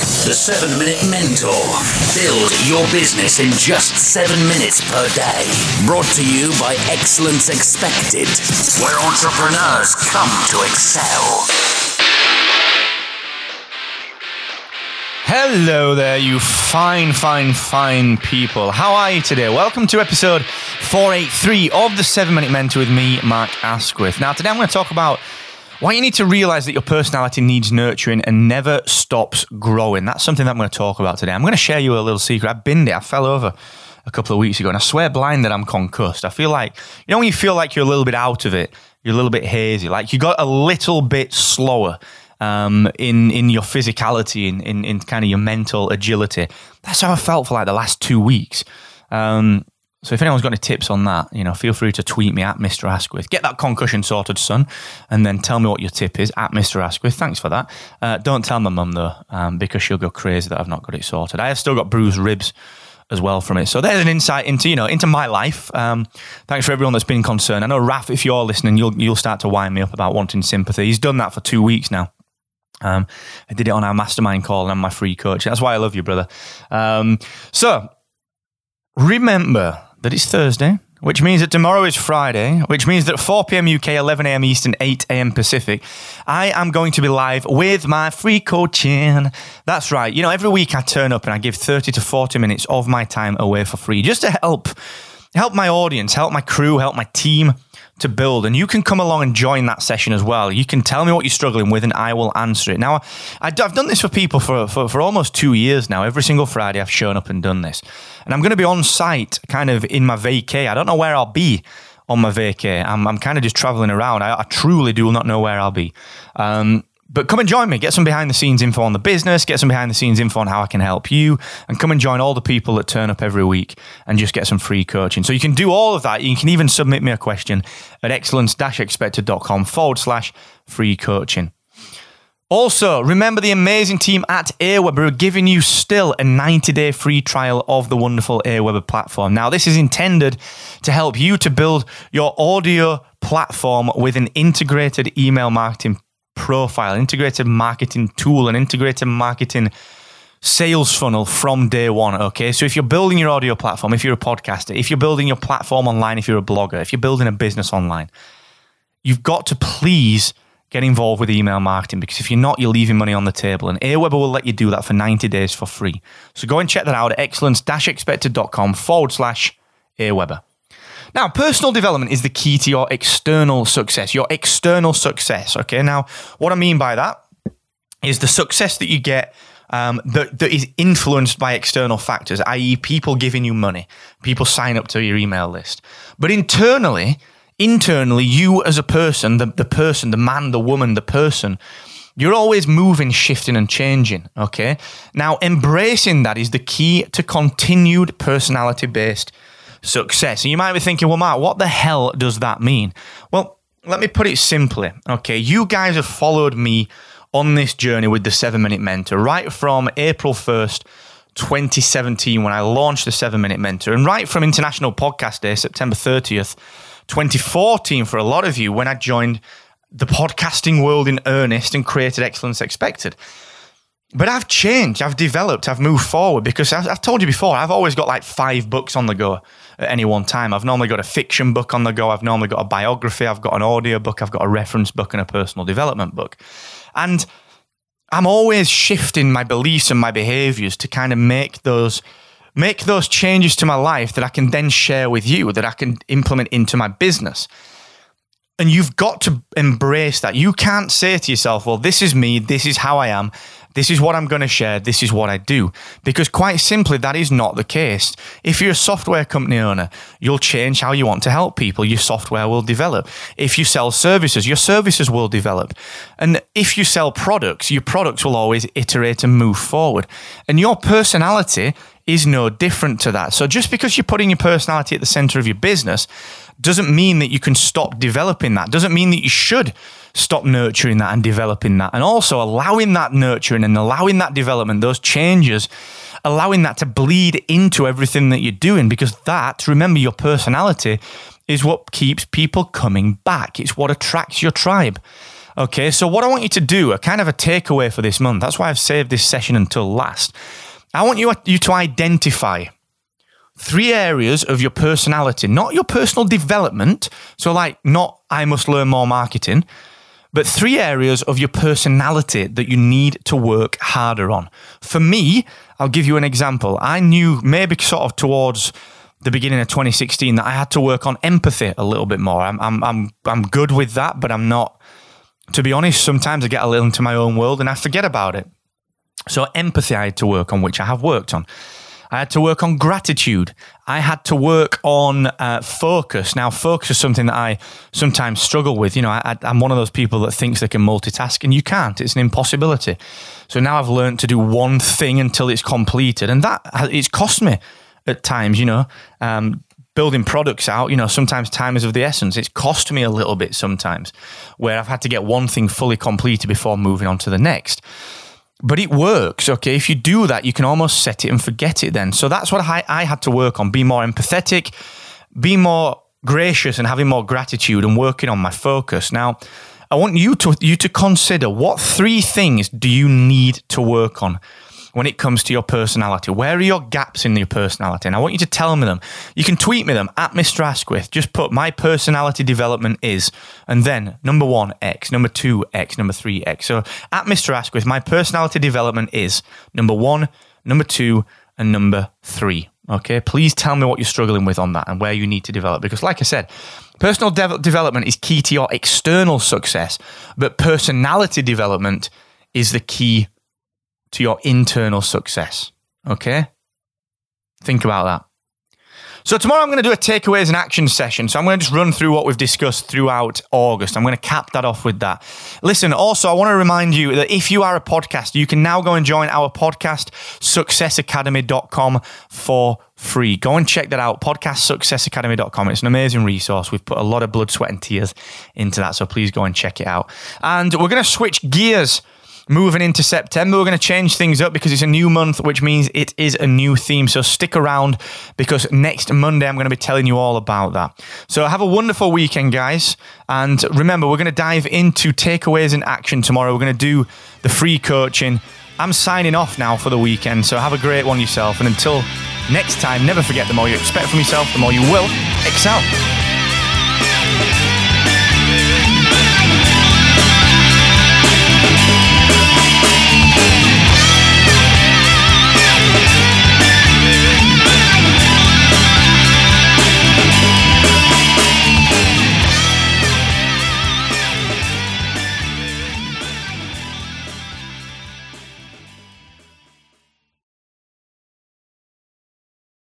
The 7 Minute Mentor. Build your business in just 7 minutes per day. Brought to you by Excellence Expected, where entrepreneurs come to excel. Hello there, you fine, fine, fine people. How are you today? Welcome to episode 483 of the 7 Minute Mentor with me, Mark Asquith. Now, today I'm going to talk about why you need to realize that your personality needs nurturing and never stops growing. That's something that I'm going to talk about today. I'm going to share you a little secret. I've been there. I fell over a couple of weeks ago and I swear blind that I'm concussed. I feel like, you know, when you feel like you're a little bit out of it, you're a little bit hazy, like you got a little bit slower. Um, in in your physicality, in, in in kind of your mental agility. That's how I felt for like the last two weeks. Um, so if anyone's got any tips on that, you know, feel free to tweet me at Mr. Asquith. Get that concussion sorted, son, and then tell me what your tip is at Mr. Asquith. Thanks for that. Uh, don't tell my mum though, um, because she'll go crazy that I've not got it sorted. I have still got bruised ribs as well from it. So there's an insight into you know into my life. Um, thanks for everyone that's been concerned. I know Raf, if you're listening, you'll you'll start to wind me up about wanting sympathy. He's done that for two weeks now. Um, I did it on our mastermind call and I'm my free coach. That's why I love you, brother. Um, so remember that it's Thursday, which means that tomorrow is Friday, which means that 4 p.m. UK, 11 a.m. Eastern, 8 a.m. Pacific, I am going to be live with my free coaching. That's right. You know, every week I turn up and I give 30 to 40 minutes of my time away for free just to help help my audience, help my crew, help my team to build. And you can come along and join that session as well. You can tell me what you're struggling with and I will answer it. Now, I've done this for people for, for, for almost two years now. Every single Friday, I've shown up and done this. And I'm going to be on site kind of in my vacay. I don't know where I'll be on my vacay. I'm, I'm kind of just traveling around. I, I truly do not know where I'll be. Um, but come and join me. Get some behind the scenes info on the business, get some behind the scenes info on how I can help you, and come and join all the people that turn up every week and just get some free coaching. So you can do all of that. You can even submit me a question at excellence expected.com forward slash free coaching. Also, remember the amazing team at Aweber are giving you still a 90 day free trial of the wonderful Aweber platform. Now, this is intended to help you to build your audio platform with an integrated email marketing profile, integrated marketing tool, an integrated marketing sales funnel from day one. Okay. So if you're building your audio platform, if you're a podcaster, if you're building your platform online, if you're a blogger, if you're building a business online, you've got to please get involved with email marketing because if you're not, you're leaving money on the table. And Aweber will let you do that for 90 days for free. So go and check that out at excellence-expected.com forward slash Aweber. Now, personal development is the key to your external success, your external success. Okay. Now, what I mean by that is the success that you get um, that, that is influenced by external factors, i.e., people giving you money, people sign up to your email list. But internally, internally, you as a person, the, the person, the man, the woman, the person, you're always moving, shifting, and changing. Okay. Now, embracing that is the key to continued personality based success. And you might be thinking, well, Mark, what the hell does that mean? Well, let me put it simply. Okay, you guys have followed me on this journey with the seven minute mentor right from April 1st. 2017 when I launched the 7 Minute Mentor and right from International Podcast Day September 30th 2014 for a lot of you when I joined the podcasting world in earnest and created Excellence Expected. But I've changed, I've developed, I've moved forward because I've, I've, told you before, I've always got like five books on the go at any one time. I've normally got a fiction book on the go, I've normally got a biography, I've got an audio book, I've got a reference book, and a personal development book. And I'm always shifting my beliefs and my behaviors to kind of make those make those changes to my life that I can then share with you, that I can implement into my business. And you've got to embrace that. You can't say to yourself, well, this is me, this is how I am, this is what I'm going to share, this is what I do. Because quite simply, that is not the case. If you're a software company owner, you'll change how you want to help people. Your software will develop. If you sell services, your services will develop. And if you sell products, your products will always iterate and move forward. And your personality is no different to that. So just because you're putting your personality at the center of your business doesn't mean that you can stop developing that. Doesn't mean that you should stop nurturing that and developing that. And also allowing that nurturing and allowing that development, those changes, allowing that to bleed into everything that you're doing because that, remember, your personality is what keeps people coming back. It's what attracts your tribe. Okay, so what I want you to do, a kind of a takeaway for this month, that's why I've saved this session until last. I want you, you to identify three areas of your personality, not your personal development. So, like, not I must learn more marketing, but three areas of your personality that you need to work harder on. For me, I'll give you an example. I knew maybe sort of towards the beginning of 2016 that I had to work on empathy a little bit more. I'm, I'm, I'm, I'm good with that, but I'm not, to be honest, sometimes I get a little into my own world and I forget about it. So, empathy I had to work on, which I have worked on. I had to work on gratitude. I had to work on uh, focus. Now, focus is something that I sometimes struggle with. You know, I, am one of those people that thinks they can multitask, and you can't. It's an impossibility. So now I've learned to do one thing until it's completed, and that it's cost me at times. You know, um, building products out, you know, sometimes time is of the essence. It's cost me a little bit sometimes, where I've had to get one thing fully completed before moving on to the next but it works. Okay. If you do that, you can almost set it and forget it then. So that's what I, I had to work on be more empathetic, be more gracious, and having more gratitude and working on my focus. Now, I want you to you to consider what three things do you need to work on when it comes to your personality? Where are your gaps in your personality? And I want you to tell me them. You can tweet me them at Mr. Asquith. Just put my personality development is, and then number one, X, number two, X, number three, X. So at Mr. Asquith, my personality development is number one, number two, and number three. Okay, please tell me what you're struggling with on that and where you need to develop. Because, like I said, personal de- development is key to your external success, but personality development is the key to your internal success. Okay? Think about that. So, tomorrow I'm going to do a takeaways and action session. So, I'm going to just run through what we've discussed throughout August. I'm going to cap that off with that. Listen, also, I want to remind you that if you are a podcaster, you can now go and join our podcast, successacademy.com, for free. Go and check that out, podcastsuccessacademy.com. It's an amazing resource. We've put a lot of blood, sweat, and tears into that. So, please go and check it out. And we're going to switch gears moving into September, we're going to change things up because it's a new month, which means it is a new theme. So stick around because next Monday I'm going to be telling you all about that. So have a wonderful weekend, guys. And remember, we're going to dive into takeaways and action tomorrow. We're going to do the free coaching. I'm signing off now for the weekend. So have a great one yourself. And until next time, never forget the more you expect from yourself, the more you will excel.